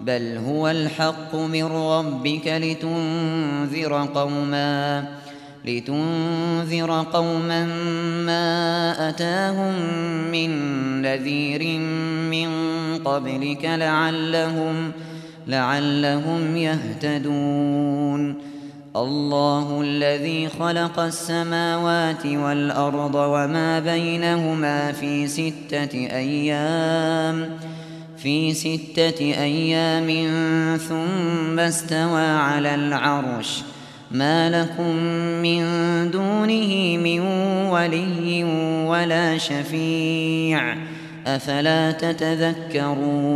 بل هو الحق من ربك لتنذر قوما لتنذر قوما ما أتاهم من نذير من قبلك لعلهم لعلهم يهتدون. الله الذي خلق السماوات والأرض وما بينهما في ستة أيام في ستة أيام ثم استوى على العرش. ما لكم من دونه من ولي ولا شفيع. أفلا تتذكرون؟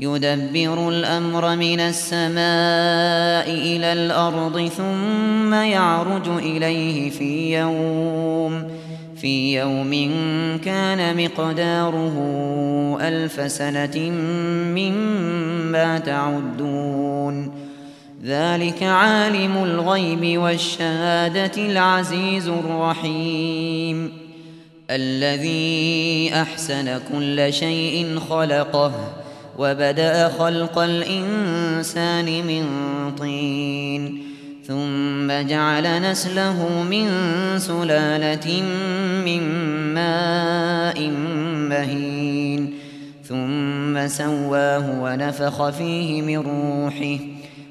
يدبر الأمر من السماء إلى الأرض ثم يعرج إليه في يوم. في يوم كان مقداره ألف سنة مما تعدون. ذلك عالم الغيب والشهادة العزيز الرحيم. الذي أحسن كل شيء خلقه وبدأ خلق الإنسان من طين. ثم جعل نسله من سلالة من ماء مهين. ثم سواه ونفخ فيه من روحه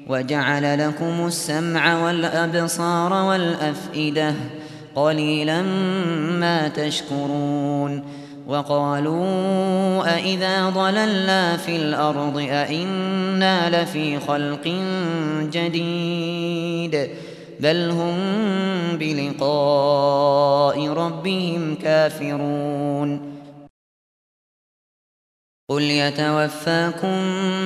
وجعل لكم السمع والأبصار والأفئدة قليلا ما تشكرون. وقالوا أئذا ضللنا في الأرض أئنا لفي خلق جديد. بل هم بلقاء ربهم كافرون. قل يتوفاكم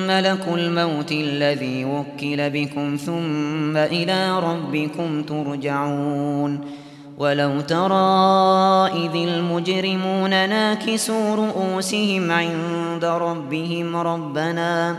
ملك الموت الذي وكل بكم ثم إلى ربكم ترجعون. ولو ترى إذ المجرمون ناكسوا رؤوسهم عند ربهم ربنا ربنا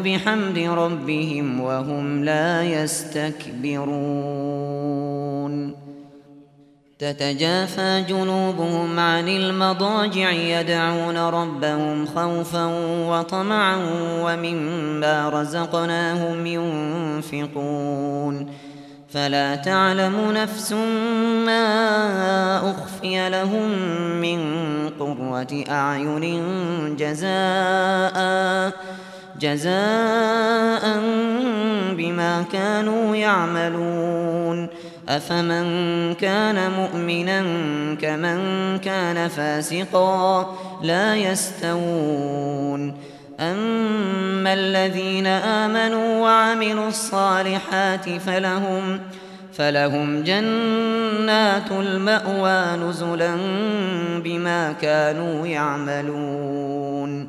بحمد ربهم وهم لا يستكبرون. تتجافى جنوبهم عن المضاجع يدعون ربهم خوفا وطمعا ومما رزقناهم ينفقون. فلا تعلم نفس ما أخفي لهم من قرة أعين جزاء جزاء بما كانوا يعملون. أفمن كان مؤمنا كمن كان فاسقا لا يستوون. أما الذين آمنوا وعملوا الصالحات فلهم فلهم جنات المأوى نزلا بما كانوا يعملون.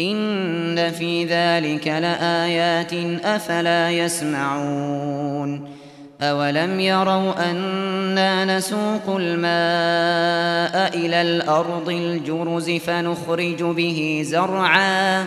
إن في ذلك لآيات أفلا يسمعون أولم يروا أنا نسوق الماء إلى الأرض الجرز فنخرج به زرعا